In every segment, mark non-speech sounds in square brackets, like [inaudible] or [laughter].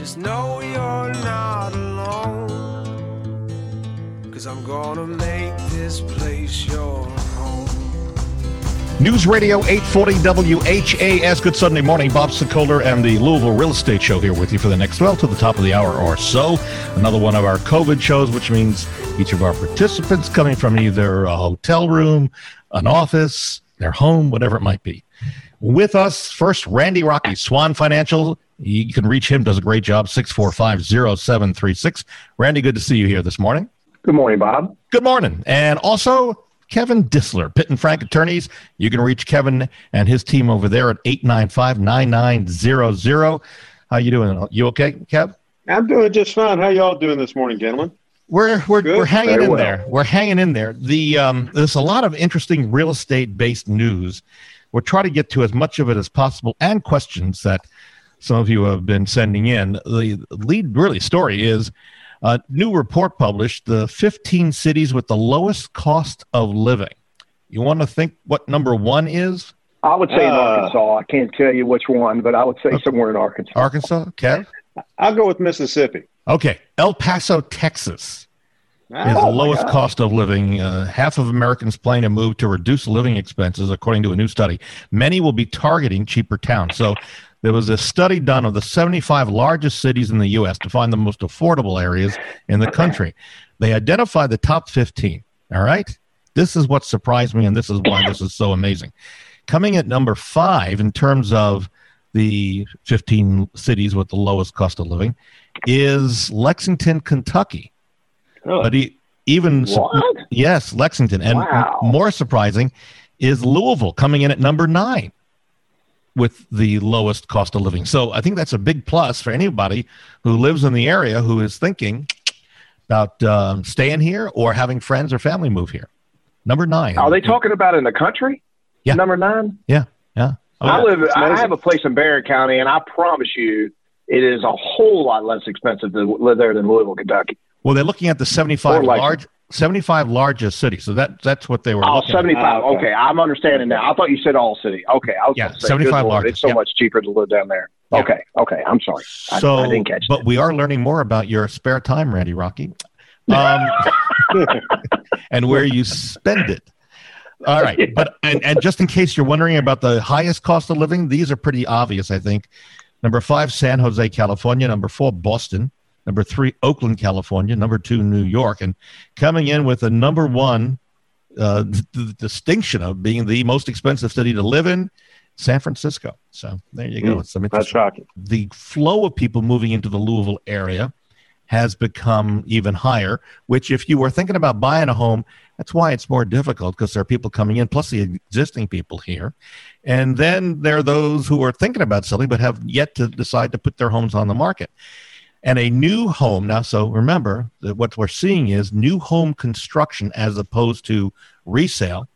Just know you're not alone. Cause I'm gonna make this place your home. News Radio 840 WHAS. Good Sunday morning. Bob Sokoler and the Louisville Real Estate Show here with you for the next, well, to the top of the hour or so. Another one of our COVID shows, which means each of our participants coming from either a hotel room, an office, their home, whatever it might be. With us, first, Randy Rocky, Swan Financial. You can reach him, does a great job, 6450736. Randy, good to see you here this morning. Good morning, Bob. Good morning. And also, Kevin Disler, Pitt and Frank Attorneys. You can reach Kevin and his team over there at 895-9900. How you doing? You okay, Kev? I'm doing just fine. How y'all doing this morning, gentlemen? We're we're, Good. we're hanging Very in well. there. We're hanging in there. The um, there's a lot of interesting real estate based news. We'll try to get to as much of it as possible and questions that some of you have been sending in. The lead really story is a new report published: the 15 cities with the lowest cost of living. You want to think what number one is? I would say in Uh, Arkansas. I can't tell you which one, but I would say somewhere in Arkansas. Arkansas, okay. I'll go with Mississippi. Okay, El Paso, Texas. Is Ah, the lowest cost of living. Uh, half of Americans plan to move to reduce living expenses, according to a new study. Many will be targeting cheaper towns. So there was a study done of the 75 largest cities in the U.S. to find the most affordable areas in the country. They identified the top 15. All right. This is what surprised me, and this is why this is so amazing. Coming at number five in terms of the 15 cities with the lowest cost of living is Lexington, Kentucky. Really? But he, even What? yes, Lexington, and Wow. more surprising is Louisville coming in at number nine with the lowest cost of living. So I think that's a big plus for anybody who lives in the area who is thinking about um, staying here or having friends or family move here. Number nine. Are they talking about in the country? Yeah. Number nine? Yeah, yeah. Oh, I live. I have a place in Barren County, and I promise you, it is a whole lot less expensive to live there than Louisville, Kentucky. Well, they're looking at the seventy-five Or Lexington. large, seventy-five largest cities. So that that's what they were. Oh, looking at. 75. Ah, okay. okay. I'm understanding now. I thought you said all city. Okay, I was Yeah, say, 75 good Lord, largest, It's so yeah. much cheaper to live down there. Yeah. Okay, okay. I'm sorry. So, I, didn't catch but we are learning more about your spare time, Randy Rocky, [laughs] um, [laughs] and where you spend it. All right, but [laughs] and, and just in case you're wondering about the highest cost of living, these are pretty obvious, I think. Number five, San Jose, California. Number four, Boston. Number three, Oakland, California. Number two, New York, and coming in with a number one uh, d- d- distinction of being the most expensive city to live in, San Francisco. So there you go. It's some That's shocking. the flow of people moving into the Louisville area has become even higher, which if you were thinking about buying a home, that's why it's more difficult because there are people coming in, plus the existing people here. And then there are those who are thinking about selling but have yet to decide to put their homes on the market. And a new home now, so remember that what we're seeing is new home construction as opposed to resale.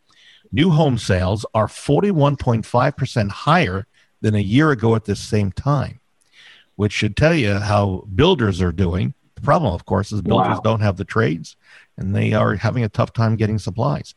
New home sales are 41.5% higher than a year ago at this same time, which should tell you how builders are doing. The problem, of course, is builders Wow. don't have the trades and they are having a tough time getting supplies.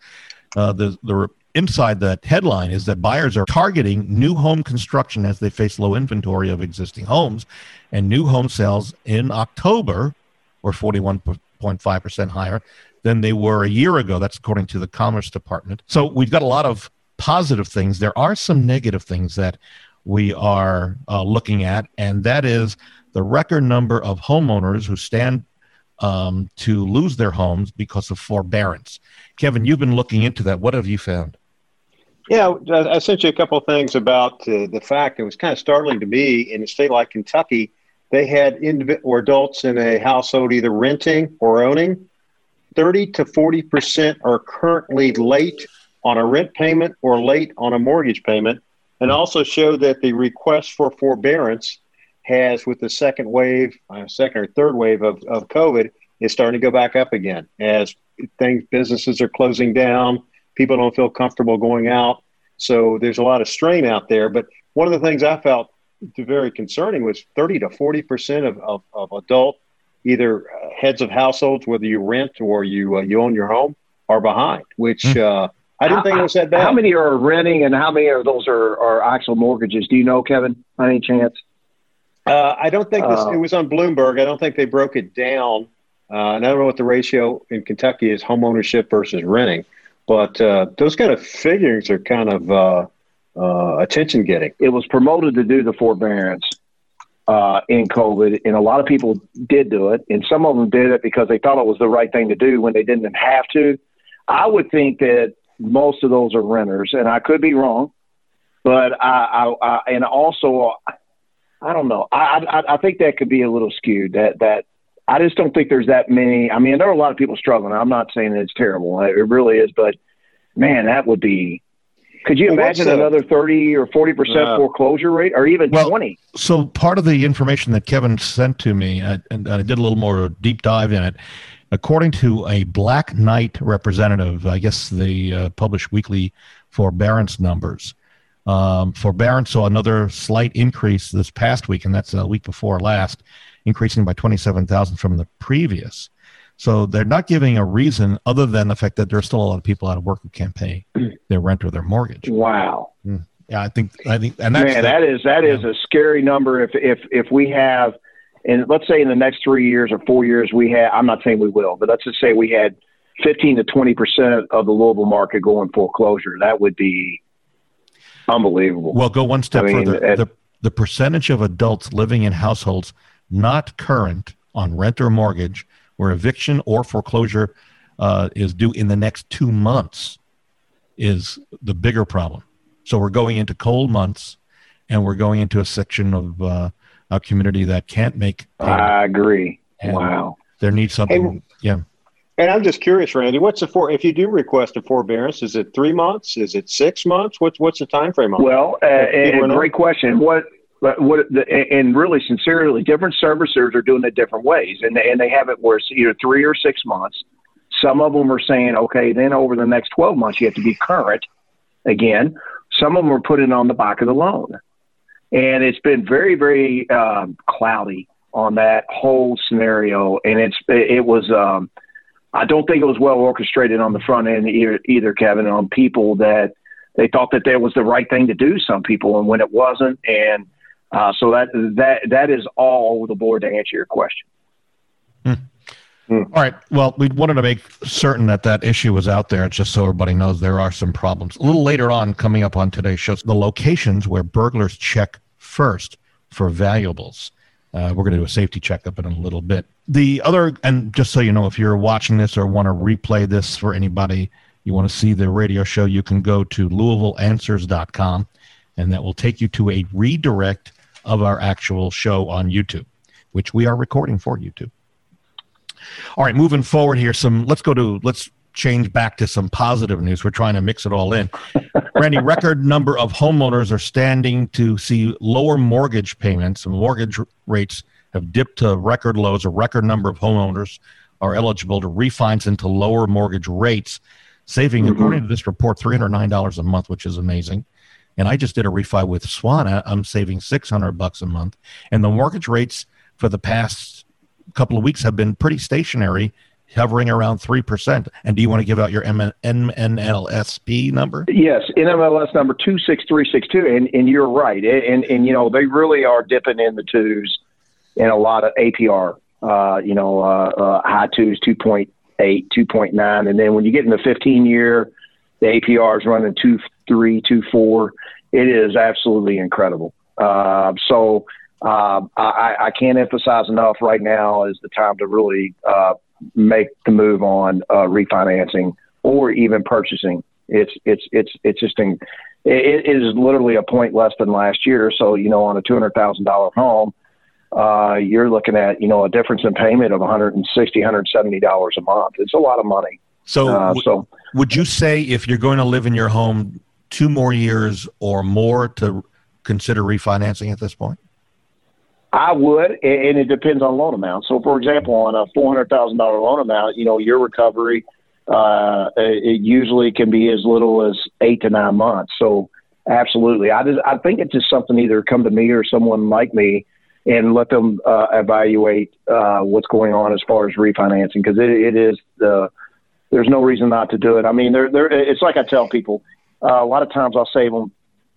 Uh, the, the inside that headline is that buyers are targeting new home construction as they face low inventory of existing homes, and new home sales in October were 41.5% higher than they were a year ago. That's according to the Commerce Department. So we've got a lot of positive things. There are some negative things that we are uh, looking at, and that is the record number of homeowners who stand um, to lose their homes because of forbearance. Kevin, you've been looking into that. What have you found? Yeah, I sent you a couple of things about uh, the fact it was kind of startling to me in a state like Kentucky. They had indiv- or adults in a household either renting or owning. 30 to 40% are currently late on a rent payment or late on a mortgage payment, and also show that the request for forbearance has, with the second wave, uh, second or third wave of, of COVID, is starting to go back up again as things, businesses are closing down people don't feel comfortable going out. So there's a lot of strain out there. But one of the things I felt very concerning was 30 to 40 percent of, of, of adult, either uh, heads of households, whether you rent or you uh, you own your home, are behind. Which Hmm. uh, I didn't think it was that bad. How many are renting and how many of those are, are actual mortgages? Do you know, Kevin? By any chance? Uh, I don't think this, Uh, it was on Bloomberg. I don't think they broke it down. Uh, and I don't know what the ratio in Kentucky is home ownership versus renting. But uh, those kind of figures are kind of uh, uh, attention getting. it was promoted to do the forbearance uh, in COVID, and a lot of people did do it, and some of them did it because they thought it was the right thing to do when they didn't have to. I would think that most of those are renters, and I could be wrong, but I, I, I and also I don't know. I, I I think that could be a little skewed. That that I just don't think there's that many. I mean, there are a lot of people struggling. I'm not saying that it's terrible. It really is, but man, that would be. Could you Well, imagine another thirty or forty percent Uh, foreclosure rate, or even Well, twenty? So part of the information that Kevin sent to me, uh, and I did a little more deep dive in it. According to a Black Knight representative, I guess they uh, publish weekly forbearance numbers. Um, forbearance saw another slight increase this past week, and that's a week before last, increasing by twenty-seven thousand from the previous. So they're not giving a reason other than the fact that there's still a lot of people out of work who can't pay their rent or their mortgage. Wow, hmm. Yeah, I think I think, and that's man, the- that is that is a scary number. If if if we have, and let's say in the next three years or four years, we have. I'm not saying we will, but let's just say we had fifteen to twenty percent of the Louisville market going foreclosure. That would be unbelievable. Well, go one step I mean, further. at- the, the percentage of adults living in households not current on rent or mortgage, where eviction or foreclosure uh, is due in the next two months, is the bigger problem. So we're going into cold months, and we're going into a section of uh, our community that can't make. payments. I agree. And Wow. There needs something. Hey, yeah. And I'm just curious, Randy, what's the for if you do request a forbearance? Is it three months? Is it six months? What's what's the time frame on? it? Well, uh, and, and great question. What, but what, the, and really sincerely, different servicers are doing it different ways, and and they have it where it's either three or six months. Some of them are saying, okay, then over the next twelve months you have to be current again. Some of them are putting on the back of the loan, and it's been very, very um, cloudy on that whole scenario, and it's it was. Um, I don't think it was well orchestrated on the front end either, either Kevin, on people that they thought that that was the right thing to do. Some people, and when it wasn't, and uh, so that that that is all over the board to answer your question. All right. Well, we wanted to make certain that that issue was out there, just so everybody knows there are some problems. A little later on, coming up on today's show, the locations where burglars check first for valuables. Uh, we're going to do a safety checkup in a little bit. The other, and just so you know, if you're watching this or want to replay this for anybody, you want to see the radio show, you can go to LouisvilleAnswers.com, and that will take you to a redirect of our actual show on YouTube, which we are recording for YouTube. All right, moving forward here, some let's go to let's change back to some positive news. We're trying to mix it all in. [laughs] Randy, record number of homeowners are standing to see lower mortgage payments. and Mortgage rates have dipped to record lows. A record number of homeowners are eligible to refinance into lower mortgage rates, saving, Mhm. according to this report, three hundred nine dollars a month, which is amazing. And I just did a refi with Swana. I'm saving six hundred bucks a month, and the mortgage rates for the past couple of weeks have been pretty stationary, hovering around 3%. And do you want to give out your MNLSP number? Yes, NMLS number two six three six two, and and you're right, and and you know they really are dipping in the twos, in a lot of APR. Uh, you know, uh, uh, high twos, 2.8, 2.9, and then when you get in the 15 year, the APR is running two three, two four. It is absolutely incredible. Uh, so uh, I, I can't emphasize enough. Right now is the time to really uh, make the move on uh, refinancing or even purchasing. It's it's it's it's just in, it, it is literally a point less than last year. So you know, on a two hundred thousand dollar home, uh, you're looking at you know a difference in payment of 160 170 dollars a month. It's a lot of money. So, Uh, so would you say if you're going to live in your home two more years or more to consider refinancing at this point? I would, and it depends on loan amount. So, for example, on a four hundred thousand dollar loan amount, you know, your recovery uh, it usually can be as little as eight to nine months. So, absolutely, I just I think it's just something either come to me or someone like me, and let them uh, evaluate uh, what's going on as far as refinancing because it, it is the there's no reason not to do it. I mean, there there it's like I tell people uh, a lot of times I'll save them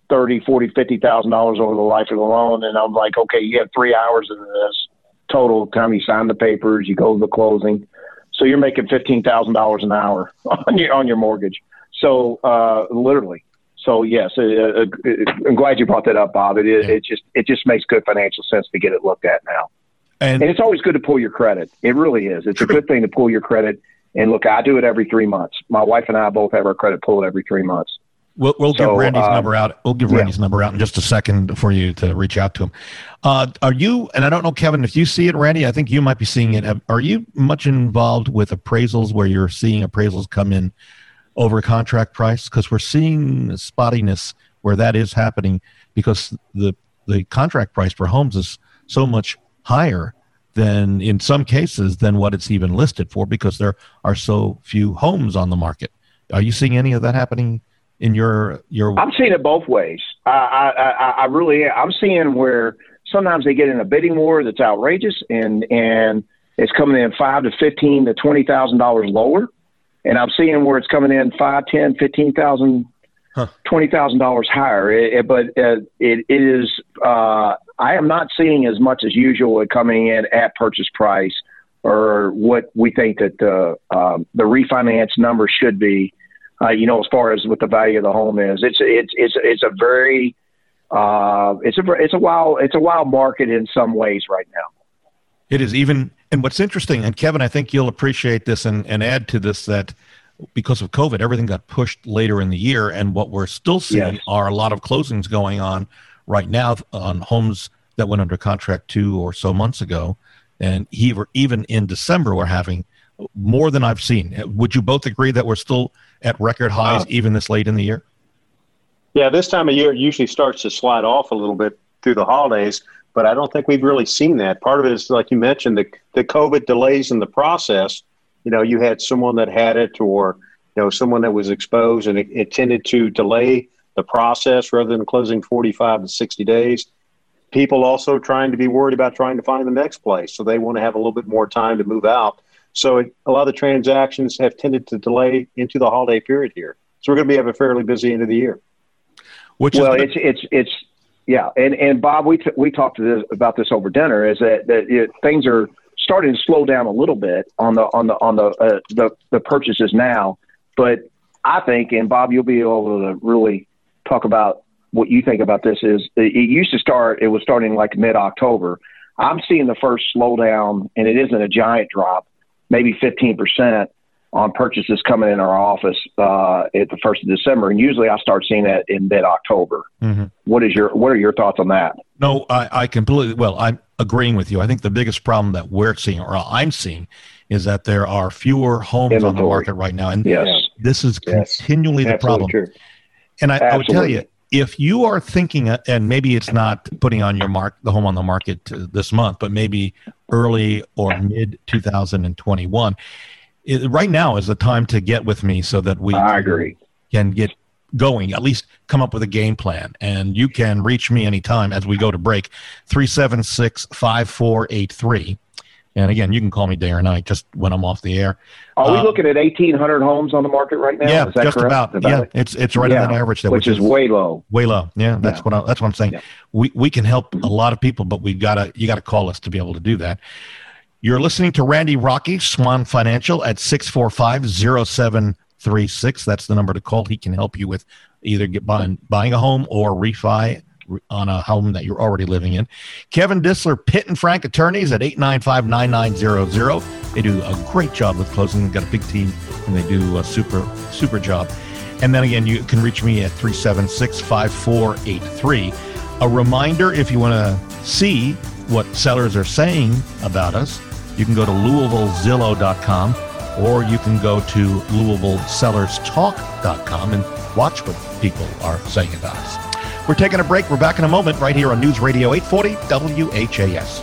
thirty, forty, fifty thousand dollars over the life of the loan, and I'm like, okay, you have three hours of this total time you sign the papers, you go to the closing, so you're making fifteen thousand dollars an hour [laughs] on your on your mortgage. So uh, literally, so yes, uh, uh, I'm glad you brought that up, Bob. It is. It just it just makes good financial sense to get it looked at now. And, and it's always good to pull your credit. It really is. It's a good thing to pull your credit. And look, I do it every three months. My wife and I both have our credit pulled every three months. We'll, we'll so, give Randy's uh, number out. We'll give Randy's yeah. number out in just a second for you to reach out to him. Uh, are you, and I don't know, Kevin, if you see it, Randy, I think you might be seeing it. Are you much involved with appraisals where you're seeing appraisals come in over contract price? Because we're seeing spottiness where that is happening because the, the contract price for homes is so much higher than in some cases than what it's even listed for because there are so few homes on the market. Are you seeing any of that happening in your your? I'm seeing it both ways. I I, I really I'm seeing where sometimes they get in a bidding war that's outrageous and and it's coming in five to fifteen to twenty thousand dollars lower, and I'm seeing where it's coming in five, ten, fifteen thousand huh. twenty thousand dollars higher. It, it, but uh, it, it is. Uh, I am not seeing as much as usual coming in at purchase price or what we think that the um, the refinance number should be. Uh, you know, as far as what the value of the home is, it's it's it's it's a very uh, it's a it's a wild it's a wild market in some ways right now. It is even, and what's interesting, and Kevin, I think you'll appreciate this and, and add to this that because of COVID, everything got pushed later in the year. And what we're still seeing yes. are a lot of closings going on right now on homes that went under contract two or so months ago. And even in December, we're having more than I've seen. Would you both agree that we're still at record highs uh, even this late in the year? Yeah, this time of year it usually starts to slide off a little bit through the holidays, but I don't think we've really seen that. Part of it is, like you mentioned, the, the COVID delays in the process you know, you had someone that had it or, you know, someone that was exposed and it, it tended to delay the process rather than closing 45 to 60 days. People also trying to be worried about trying to find the next place. So they want to have a little bit more time to move out. So it, a lot of the transactions have tended to delay into the holiday period here. So we're going to be have a fairly busy end of the year. Which well, it's it's it's yeah, and and Bob, we t- we talked this, about this over dinner. Is that that it, things are starting to slow down a little bit on the on the on the uh, the, the purchases now. But I think, and Bob, you'll be able to really talk about what you think about this. Is it used to start? It was starting like mid October. I'm seeing the first slowdown, and it isn't a giant drop, maybe 15 percent on purchases coming in our office uh, at the first of December, and usually I start seeing that in mid October. Mm-hmm. What is your What are your thoughts on that? No, I, I completely. Well, I'm agreeing with you. I think the biggest problem that we're seeing, or I'm seeing, is that there are fewer homes Inventory. on the market right now, and yes. this is yes. continually the problem. True. And I, I, would tell you, if you are thinking, uh, and maybe it's not putting on your mark the home on the market uh, this month, but maybe early or mid 2021 it, right now is the time to get with me so that we I agree. can get going, at least come up with a game plan. And you can reach me anytime as we go to break 376 5483. And again, you can call me day or night just when I'm off the air. Are we uh, looking at 1,800 homes on the market right now? Yeah, just about. about yeah, it's it's right yeah, that average there, which, which is, is, way low. Way low. Yeah, that's yeah. what I, that's what I'm saying. Yeah. We we can help a lot of people, but we gotta you gotta call us to be able to do that. You're listening to Randy Rocky, Swan Financial at 645 0736. That's the number to call. He can help you with either get buying, buying a home or refi on a home that you're already living in. Kevin Disler, Pitt and Frank Attorneys at 895 9900. They do a great job with closing. They've got a big team and they do a super, super job. And then again, you can reach me at 376 5483. A reminder if you want to see what sellers are saying about us, you can go to LouisvilleZillow.com or you can go to LouisvilleSellersTalk.com and watch what people are saying about us. We're taking a break. We're back in a moment right here on News Radio 840 WHAS.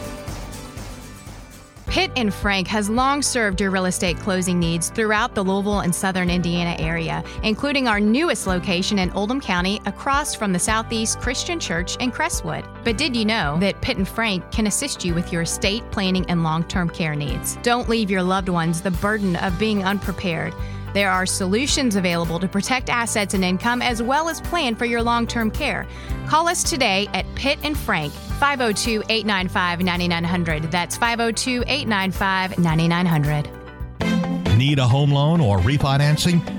Pitt and Frank has long served your real estate closing needs throughout the Louisville and southern Indiana area, including our newest location in Oldham County across from the Southeast Christian Church in Crestwood. But did you know that Pitt and Frank can assist you with your estate planning and long term care needs? Don't leave your loved ones the burden of being unprepared. There are solutions available to protect assets and income as well as plan for your long term care. Call us today at Pitt and Frank, 502 895 9900. That's 502 895 9900. Need a home loan or refinancing?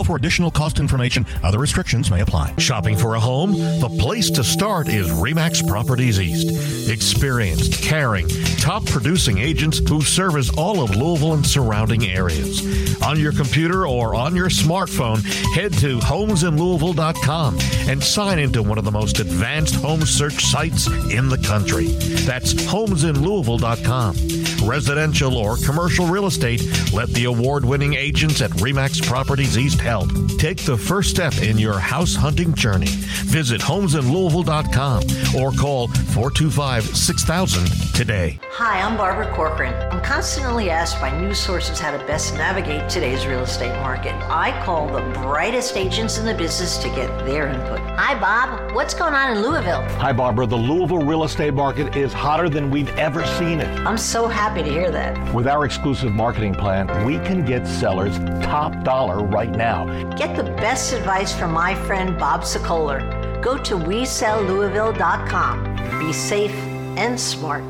for additional cost information. Other restrictions may apply. Shopping for a home? The place to start is Remax Properties East. Experienced, caring, top producing agents who service all of Louisville and surrounding areas. On your computer or on your smartphone, head to homesinlouisville.com and sign into one of the most advanced home search sites in the country. That's homesinlouisville.com. Residential or commercial real estate, let the award winning agents at Remax Properties East help. Take the first step in your house hunting journey. Visit homesinlouisville.com or call 425 6000 today. Hi, I'm Barbara Corcoran. I'm constantly asked by news sources how to best navigate today's real estate market. I call the brightest agents in the business to get their input. Hi, Bob. What's going on in Louisville? Hi, Barbara. The Louisville real estate market is hotter than we've ever seen it. I'm so happy to hear that. With our exclusive marketing plan, we can get sellers top dollar right now. Get the best advice from my friend Bob Sokoler. Go to WeSellLouisville.com. Be safe and smart.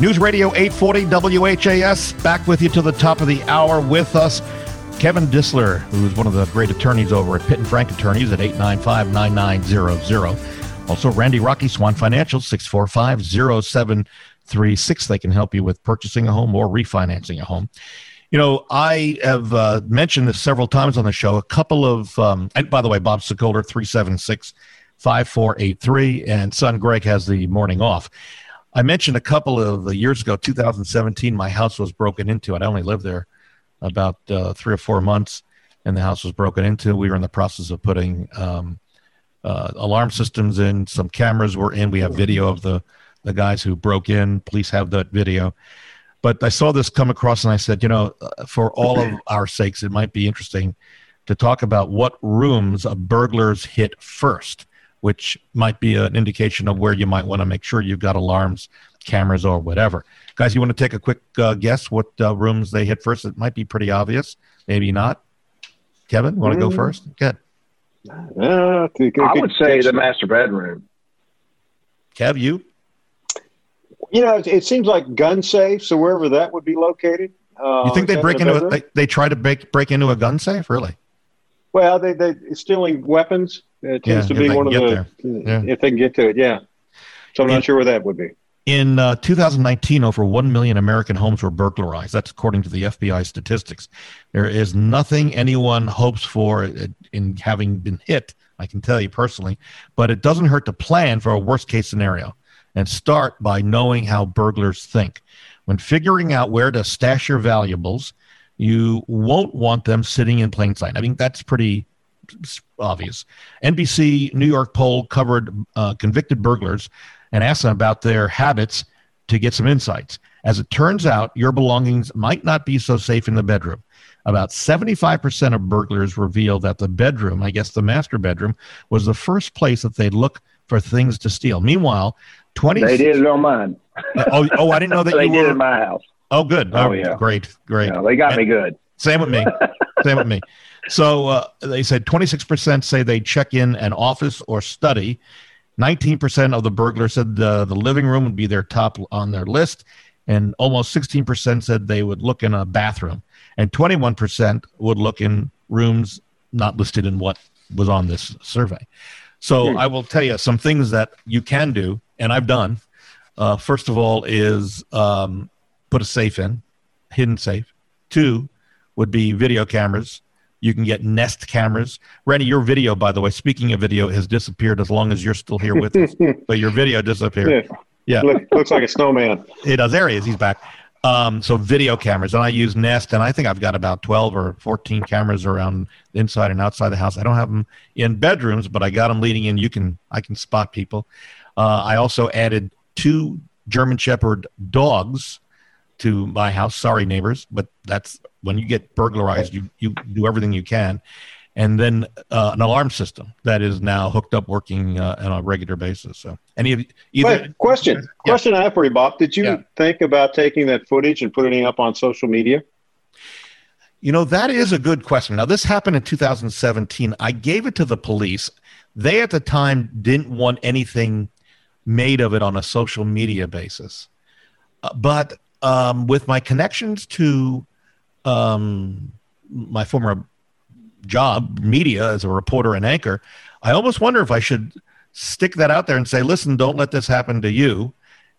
News Radio 840 WHAS, back with you to the top of the hour with us. Kevin Disler, who's one of the great attorneys over at Pitt and Frank Attorneys at 895 9900. Also, Randy Rocky, Swan Financial, 645 0736. They can help you with purchasing a home or refinancing a home. You know, I have uh, mentioned this several times on the show. A couple of, um, and by the way, Bob Sokoler, 376 5483, and son Greg has the morning off. I mentioned a couple of years ago, 2017, my house was broken into. I'd only lived there about uh, three or four months, and the house was broken into. We were in the process of putting um, uh, alarm systems in, some cameras were in. We have video of the, the guys who broke in. Police have that video. But I saw this come across and I said, you know, uh, for all of [clears throat] our sakes, it might be interesting to talk about what rooms a burglars hit first, which might be an indication of where you might want to make sure you've got alarms, cameras, or whatever. Guys, you want to take a quick uh, guess what uh, rooms they hit first? It might be pretty obvious, maybe not. Kevin, want to mm. go first? Good. Uh, I would say the master bedroom. Kev, you? You know, it, it, seems like gun safe, so wherever that would be located. Uh, you think they break into a, they, they try to break break into a gun safe? Really? Well, they they stealing weapons it tends yeah, to be one of the yeah. if they can get to it. Yeah. So I'm in, not sure where that would be. In uh, 2019, over 1 million American homes were burglarized. That's according to the FBI statistics. There is nothing anyone hopes for in having been hit, I can tell you personally, but it doesn't hurt to plan for a worst case scenario and start by knowing how burglars think. When figuring out where to stash your valuables, you won't want them sitting in plain sight. I mean, that's pretty obvious. NBC New York poll covered uh, convicted burglars and asked them about their habits to get some insights. As it turns out, your belongings might not be so safe in the bedroom. About 75% of burglars reveal that the bedroom, I guess the master bedroom, was the first place that they'd look for things to steal. Meanwhile, 20 They did it on mine. oh, oh, I didn't know [laughs] that they you did were in my house. Oh, good. Oh, oh yeah. Great, great. Yeah, they got and me good. Same with me. [laughs] same with me. So uh, they said 26% say they check in an office or study. 19% of the burglars said the, the living room would be their top on their list. And almost 16% said they would look in a bathroom. And 21% would look in rooms not listed in what was on this survey. So hmm. I will tell you some things that you can do, and I've done. Uh, first of all, is um, put a safe in, hidden safe. Two would be video cameras. You can get Nest cameras. Randy, your video, by the way, speaking of video, has disappeared as long as you're still here with us. [laughs] but your video disappeared. Yeah. yeah. Look, looks like a snowman. It does. There he is. He's back. Um, so video cameras, and I use Nest, and I think I've got about twelve or fourteen cameras around the inside and outside the house. I don't have them in bedrooms, but I got them leading in. You can I can spot people. Uh, I also added two German Shepherd dogs to my house. Sorry, neighbors, but that's when you get burglarized, you you do everything you can and then uh, an alarm system that is now hooked up, working uh, on a regular basis. So, any of either Wait, question yeah. question I have for you, Bob. Did you yeah. think about taking that footage and putting it up on social media? You know, that is a good question. Now, this happened in 2017. I gave it to the police. They at the time didn't want anything made of it on a social media basis. Uh, but um, with my connections to um, my former job, media, as a reporter and anchor, I almost wonder if I should stick that out there and say, listen, don't let this happen to you,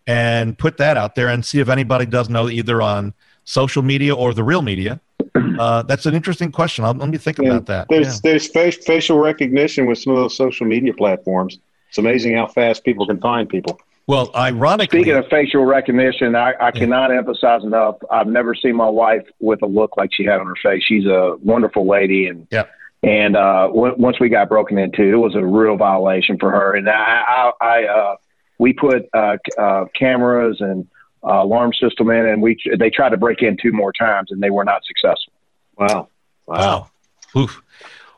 and put that out there and see if anybody does know either on social media or the real media. [clears throat] Uh, that's an interesting question. I'll, let me think yeah, about that. There's yeah. there's face, facial recognition with some of those social media platforms. It's amazing how fast people can find people. Well, ironically, speaking of facial recognition, I, I cannot emphasize enough. I've never seen my wife with a look like she had on her face. She's a wonderful lady, and yeah. And uh, w- once we got broken into, it was a real violation for her. And I, I, I uh, we put uh, uh, cameras and uh, alarm system in, and we they tried to break in two more times, and they were not successful. Wow, wow. wow. Oof.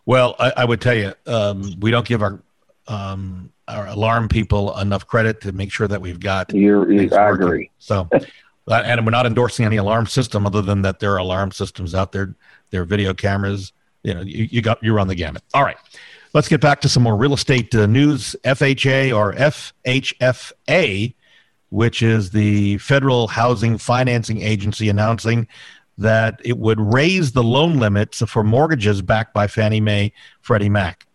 Well, I, I, would tell you, um, we don't give our um, our alarm people enough credit to make sure that we've got. You're, you, I working. agree. So, [laughs] and we're not endorsing any alarm system other than that there are alarm systems out there. There are video cameras. You know, you, you got you run the gamut. All right, let's get back to some more real estate uh, news. FHA or FHFA, which is the Federal Housing Financing Agency, announcing that it would raise the loan limits for mortgages backed by Fannie Mae, Freddie Mac.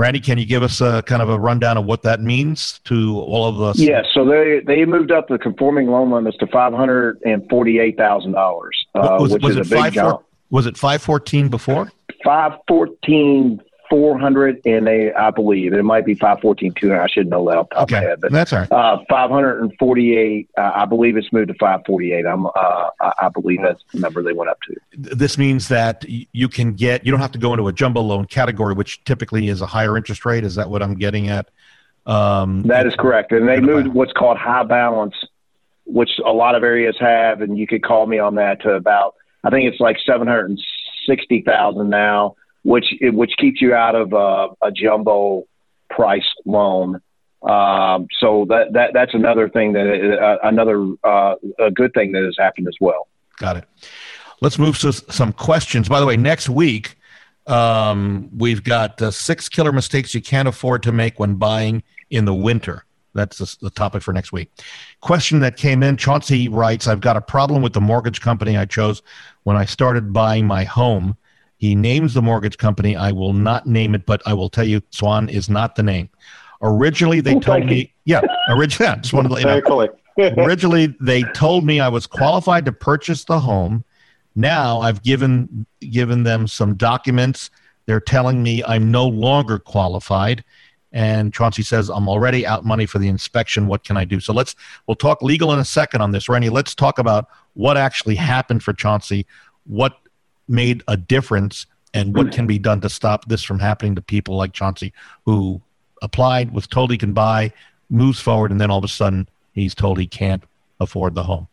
Randy, can you give us a kind of a rundown of what that means to all of us? Yes, so they they moved up the conforming loan limits to five hundred and forty eight thousand uh, dollars, which was is a big jump. Was it five fourteen before? Five fourteen 400 and they, I believe it might be 514 2. I should know that off the top okay. of my head, but that's all right. Uh, 548. Uh, I believe it's moved to 548. I'm, uh, I believe that's the number they went up to. This means that you can get, you don't have to go into a jumbo loan category, which typically is a higher interest rate. Is that what I'm getting at? Um, that is correct. And they moved what's called high balance, which a lot of areas have. And you could call me on that to about, I think it's like 760,000 now which which keeps you out of uh, a jumbo price loan. Um, so that that that's another thing that uh, another uh, a good thing that has happened as well. Got it. Let's move to some questions. By the way, next week um, we've got uh, six killer mistakes you can't afford to make when buying in the winter. That's the, the topic for next week. Question that came in Chauncey writes I've got a problem with the mortgage company I chose when I started buying my home. He names the mortgage company. I will not name it, but I will tell you, Swan is not the name. Originally, they oh, told me, [laughs] yeah, originally, [laughs] just wanted to let you know. [laughs] originally, they told me I was qualified to purchase the home. Now I've given given them some documents. They're telling me I'm no longer qualified. And Chauncey says, I'm already out money for the inspection. What can I do? So let's, we'll talk legal in a second on this. Randy, let's talk about what actually happened for Chauncey. What made a difference and what can be done to stop this from happening to people like Chauncey who applied, was told he can buy, moves forward, and then all of a sudden he's told he can't afford the home?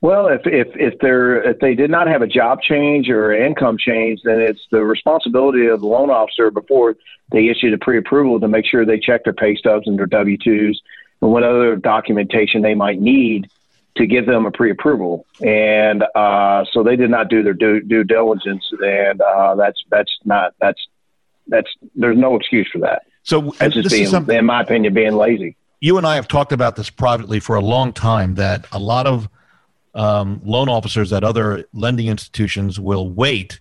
Well, if if if they're if they did not have a job change or income change, then it's the responsibility of the loan officer before they issue the pre-approval to make sure they check their pay stubs and their W-2s and what other documentation they might need to give them a pre-approval, and uh, so they did not do their due, due diligence, and uh, that's that's not that's that's there's no excuse for that. So that's just being, in my opinion, being lazy. You and I have talked about this privately for a long time. That a lot of um, loan officers at other lending institutions will wait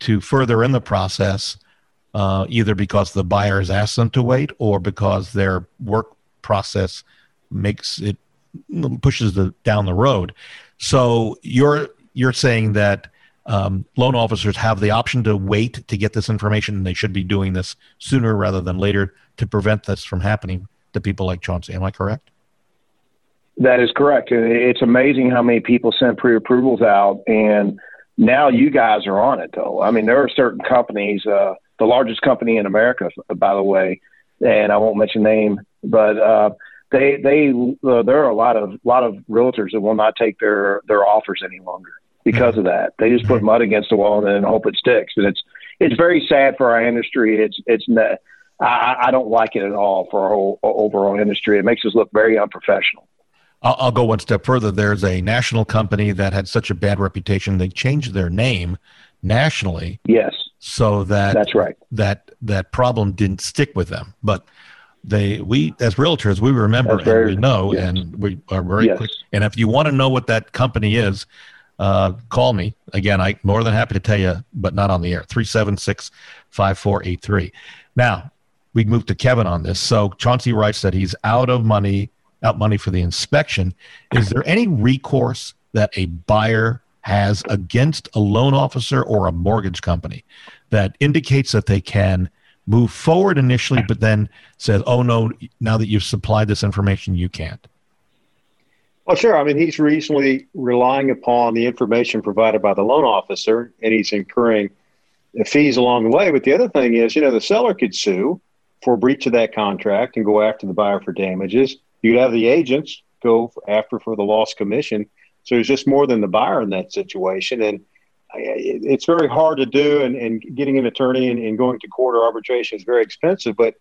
to further in the process, uh, either because the buyer has asked them to wait or because their work process makes it pushes the down the road. So you're you're saying that um, loan officers have the option to wait to get this information, and they should be doing this sooner rather than later to prevent this from happening to people like Chauncey. Am I correct? That is correct. It's amazing how many people send pre-approvals out, and now you guys are on it. Though I mean, there are certain companies, uh, the largest company in America, by the way, and I won't mention name, but uh, they they uh, there are a lot of lot of realtors that will not take their their offers any longer because of that. They just put mud against the wall and then hope it sticks, and it's it's very sad for our industry. It's it's I, I don't like it at all for our whole overall industry. It makes us look very unprofessional. I'll, I'll, go one step further. There's a national company that had such a bad reputation they changed their name nationally. Yes. So that that's right. That that problem didn't stick with them, but they we as realtors we remember and we know and we are very yes. quick. And if you want to know what that company is, uh, call me again. i'm more than happy to tell you, but not on the air. 376 5483. Now, we moved to Kevin on this. So Chauncey writes that he's out of money, out money for the inspection. Is there any recourse that a buyer has against a loan officer or a mortgage company that indicates that they can move forward initially, but then says, "Oh no, now that you've supplied this information, you can't." Well, sure. I mean, he's reasonably relying upon the information provided by the loan officer, and he's incurring fees along the way. But the other thing is, you know, the seller could sue for breach of that contract and go after the buyer for damages. You'd have the agents go after for the lost commission. So it's just more than the buyer in that situation. And it's very hard to do, and, and getting an attorney and, and going to court or arbitration is very expensive. But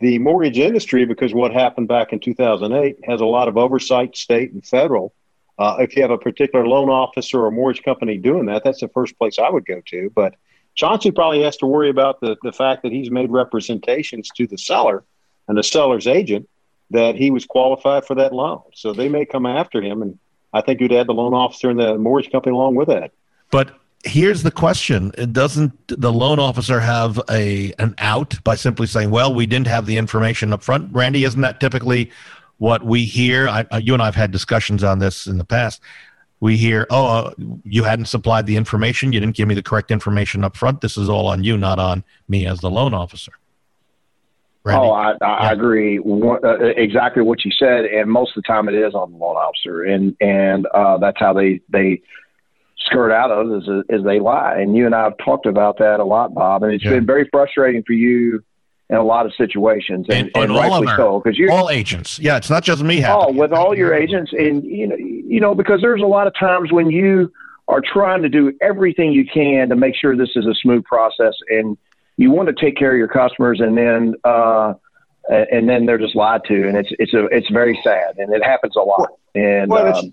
the mortgage industry, because what happened back in 2008, has a lot of oversight, state and federal. Uh, if you have a particular loan officer or mortgage company doing that, that's the first place I would go to. But Chauncey probably has to worry about the, the fact that he's made representations to the seller and the seller's agent that he was qualified for that loan. So they may come after him, and I think you'd add the loan officer and the mortgage company along with that. But here's the question: Doesn't the loan officer have a an out by simply saying, "Well, we didn't have the information up front"? Randy, isn't that typically what we hear? I, you and I have had discussions on this in the past we hear, oh, uh, you hadn't supplied the information. You didn't give me the correct information up front. This is all on you, not on me as the loan officer. Randy? Oh, I, I yeah. agree uh, exactly what you said, and most of the time it is on the loan officer, and and uh, that's how they they skirt out of it is, is they lie. And you and I have talked about that a lot, Bob, and it's yeah. been very frustrating for you in a lot of situations, and, and, and, and rightfully our, so, because you're all agents. Yeah, it's not just me. Oh, with all your agents, and you know, you know, because there's a lot of times when you are trying to do everything you can to make sure this is a smooth process, and you want to take care of your customers, and then uh, and then they're just lied to, and it's it's a it's very sad, and it happens a lot. And well, um,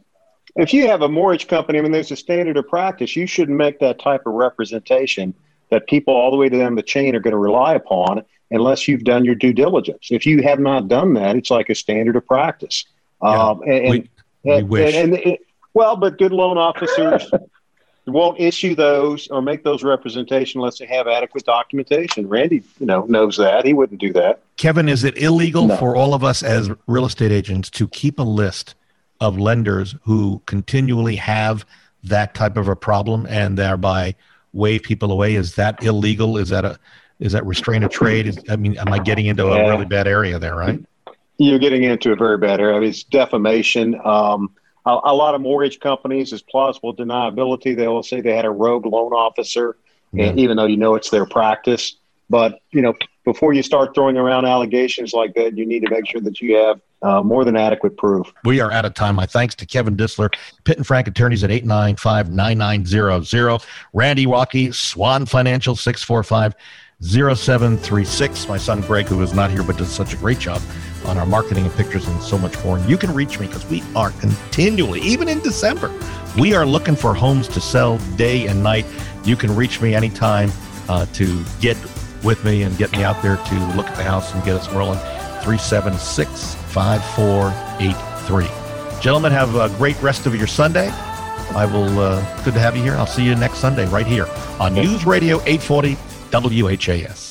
if you have a mortgage company, I mean, there's a standard of practice. You shouldn't make that type of representation that people all the way to them the chain are going to rely upon unless you've done your due diligence. If you have not done that, it's like a standard of practice. Yeah, um, and, we, we and, wish. And, and, well, but good loan officers won't issue those or make those representations unless they have adequate documentation. Randy, you know, knows that he wouldn't do that. Kevin, is it illegal no. for all of us as real estate agents to keep a list of lenders who continually have that type of a problem and thereby wave people away? Is that illegal? Is that a is that restraint of trade? Is, I mean, am I getting into a really bad area there, right? You're getting into a very bad area. I mean, it's defamation. Um, a, a, lot of mortgage companies is plausible deniability. They will say they had a rogue loan officer, and even though you know it's their practice. But you know, before you start throwing around allegations like that, you need to make sure that you have uh, more than adequate proof. We are out of time. My thanks to Kevin Disler, Pitt and Frank Attorneys at 895 9900. Randy Rocky, Swan Financial 645 0736. My son Greg, who is not here but does such a great job on our marketing and pictures and so much more. And you can reach me because we are continually, even in December, we are looking for homes to sell day and night. You can reach me anytime uh, to get with me and get me out there to look at the house and get us rolling. 376 5483. Gentlemen, have a great rest of your Sunday. I will, uh, good to have you here. I'll see you next Sunday right here on News Radio 840 WHAS.